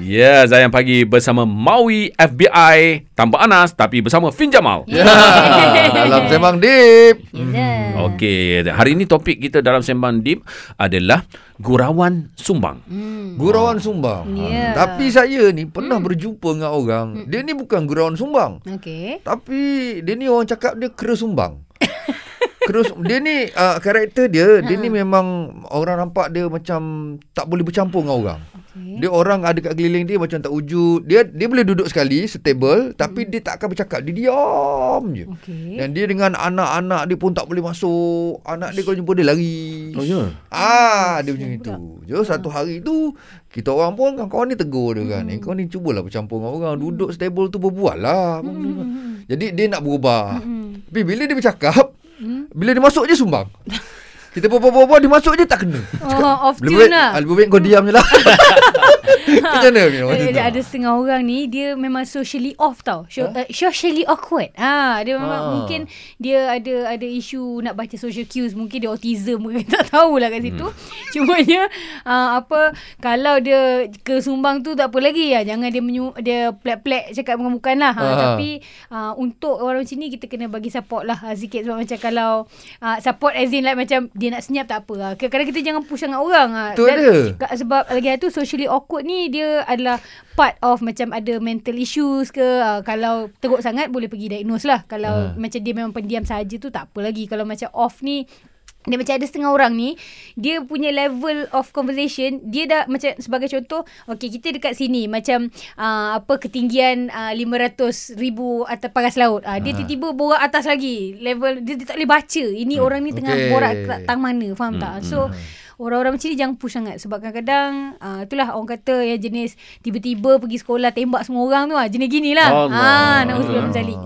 Ya, Zayan Pagi bersama Maui FBI tanpa Anas tapi bersama Fin Jamal. Ya, dalam sembang deep. Ya. Okey, hari ini topik kita dalam Sembang Deep adalah gurauan sumbang. Hmm. Gurauan sumbang. Ya. Ha, Tapi saya ni pernah berjumpa dengan orang. Dia ni bukan gurauan sumbang. Okey. Tapi dia ni orang cakap dia kera sumbang. Sum- dia ni uh, karakter dia, dia ni memang orang nampak dia macam tak boleh bercampur dengan orang. Okey. Dia orang ada kat keliling dia macam tak wujud. Dia dia boleh duduk sekali stable tapi dia tak akan bercakap. Dia diam je. Okey. Dan dia dengan anak-anak dia pun tak boleh masuk. Anak dia kalau jumpa dia lari. Oh, ya? Ah, dia macam itu. Jo satu hari tu kita orang pun kawan-kawan ni tegur dia kan. Eh kau ni cubalah bercampur dengan orang, duduk stable tu berbual lah. Jadi dia nak berubah. Tapi bila dia bercakap, bila dia masuk je sumbang. Kita berbual-bual dia masuk je tak kena. Oh, off Lebih tune baik, lah. ah, lebih baik kau diam je lah. Macam mana Min? Masa Ada, ada setengah orang ni dia memang socially off tau. So, uh, socially awkward. Ha, dia memang Ah. mungkin dia ada ada isu nak baca social cues, mungkin dia autism mungkin tak tahulah kat situ. Hmm. Cumanya uh, apa kalau dia ke Sumbang tu tak apa lagi ya. Jangan dia menyu, dia plek-plek cakap bukan-bukan lah. Ha, Ah. tapi uh, untuk orang macam ni kita kena bagi support lah sikit sebab macam kalau uh, support as in like macam dia nak senyap tak apa. Uh, kadang-kadang kita jangan push sangat orang. Uh, Tu ada. Ka- sebab lagi satu socially awkward ni dia adalah part of macam ada mental issues ke uh, kalau teruk sangat boleh pergi diagnose lah kalau Ha. macam dia memang pendiam saja tu tak apa lagi kalau macam off ni dia macam ada setengah orang ni dia punya level of conversation dia dah macam sebagai contoh okey kita dekat sini macam uh, apa ketinggian uh, 500 ribu atas paras laut. Uh, dia Ha. tiba-tiba borak atas lagi. Level dia, dia tak boleh baca. Ini orang ni tengah Okey. borak kat tang mana faham tak? so Orang-orang macam ni jangan push sangat. Sebab kadang-kadang uh, Itulah orang kata yang jenis Tiba-tiba pergi sekolah Tembak semua orang tu lah Jenis gini lah Allah. ah, Nak usah min zalik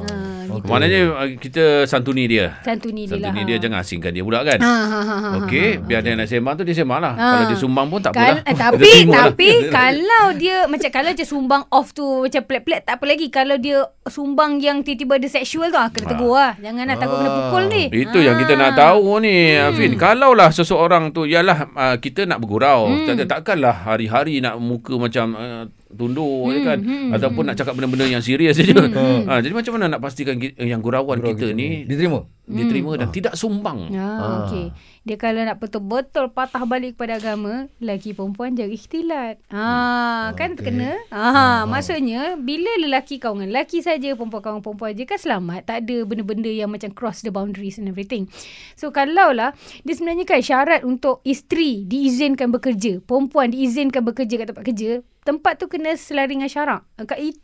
ah, gitu. Maknanya uh, kita santuni dia. Santuni dia lah Santuni ha. dia jangan asingkan dia pula kan. ha, ha, ha, ha, Okey, biar dia nak sembang tu dia sembang lah. Ha. Kalau dia sumbang pun tak apalah. eh, tapi lah. tapi kalau dia macam kalau je sumbang off tu macam plek-plek tak apa lagi kalau dia sumbang yang tiba-tiba ada sexual tu ah kena tegur lah jangan nak takut kena pukul ni Itu yang kita nak tahu ni hmm. Afin Kalaulah seseorang tu Yalah uh, kita nak bergurau hmm. tak, Takkanlah hari-hari nak muka macam uh, Tunduk hmm. kan hmm. Ataupun nak cakap benda-benda yang serius saja hmm. ha, Jadi macam mana nak pastikan Yang gurauan Gurau kita, kita ni Diterima? Diterima dan tidak sumbang Ah, Ah. okey. Dia kalau nak betul-betul patah balik kepada agama, lelaki perempuan jaga ikhtilat. Ah, kan okey. terkena. Ah, maksudnya bila lelaki kau dengan lelaki saja, perempuan kau dengan perempuan je kan selamat. Tak ada benda-benda yang macam cross the boundaries and everything. So kalau lah dia sebenarnya kan syarat untuk isteri diizinkan bekerja, perempuan diizinkan bekerja kat tempat kerja, tempat tu kena selari dengan syarak.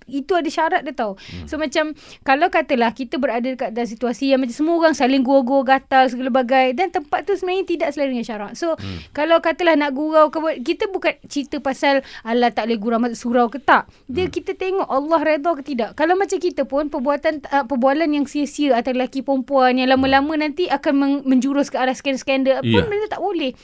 Itu ada syarat dia tau. Hmm. So macam kalau katalah kita berada dekat dalam situasi yang macam semua orang saling gurau-gurau gatal segala bagai dan tempat tu sebenarnya tidak selari dengan syarak. So hmm. kalau katalah nak gurau ke kita bukan cerita pasal Allah tak boleh gurau masuk surau ke tak. Dia hmm. kita tengok Allah redha ke tidak. Kalau macam kita pun perbuatan uh, perbualan yang sia-sia antara lelaki perempuan yang lama-lama nanti akan men- menjurus ke arah skandal-skandal Ya. pun benda tak boleh.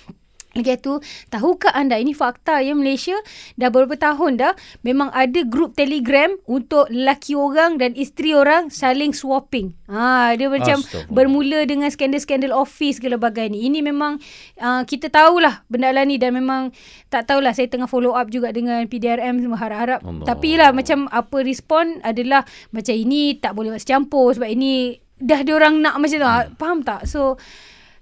Lagi tu, tahukah anda ini fakta ya Malaysia dah beberapa tahun dah memang ada grup telegram untuk lelaki orang dan isteri orang saling swapping. Ha, dia macam bermula dengan skandal-skandal office segala bagai ni. Ini memang uh, kita tahulah benda lah ni dan memang tak tahulah saya tengah follow up juga dengan PDRM semua harap-harap. Allah. Tapi lah macam apa respon adalah macam ini tak boleh masuk campur sebab ini dah diorang nak macam tu. Hmm. Faham tak? So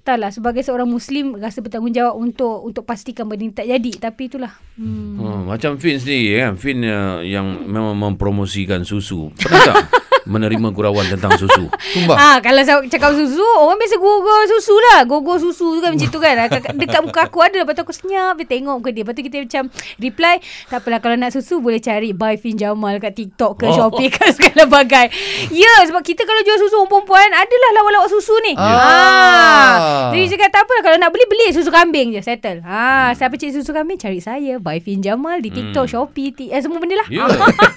Taklah sebagai seorang muslim rasa bertanggungjawab untuk untuk pastikan benda ni tak jadi tapi itulah. Hmm. Hmm, macam Fin sendiri kan Fin uh, yang memang mempromosikan susu Pernah tak menerima gurauan tentang susu Sumbang? Ah kalau saya cakap susu orang biasa gogol susu lah. Gogol susu tu kan macam tu kan. Ah, kat- Dekat muka aku ada lepas tu aku senyap dia tengok muka dia. Lepas tu kita macam reply tak apalah kalau nak susu boleh cari buy Fin Jamal kat TikTok ke Oh. Shopee ke segala bagai. Ya sebab kita kalau jual susu perempuan adalah lawak-lawak susu ni. Ah. Ah. Jadi cakap tak apa kalau nak beli beli susu kambing je settle. Ha siapa cari susu kambing cari saya buy Fin Jamal di TikTok, Shopee, T- eh, semua benda lah. Ya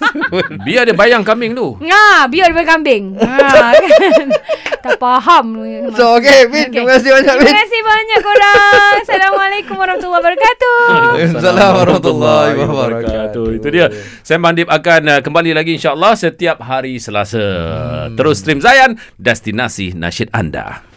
Biar dia bayang kambing tu Ha, biar dia kambing. Ha, kan? tak faham. So okay Fin Terima kasih banyak Fin Terima kasih banyak korang. Assalamualaikum warahmatullahi wabarakatuh. Assalamualaikum warahmatullahi wabarakatuh Itu dia Sembang Deep akan uh, kembali lagi insyaAllah Setiap hari Selasa Terus stream Zayan Destinasi nasyid anda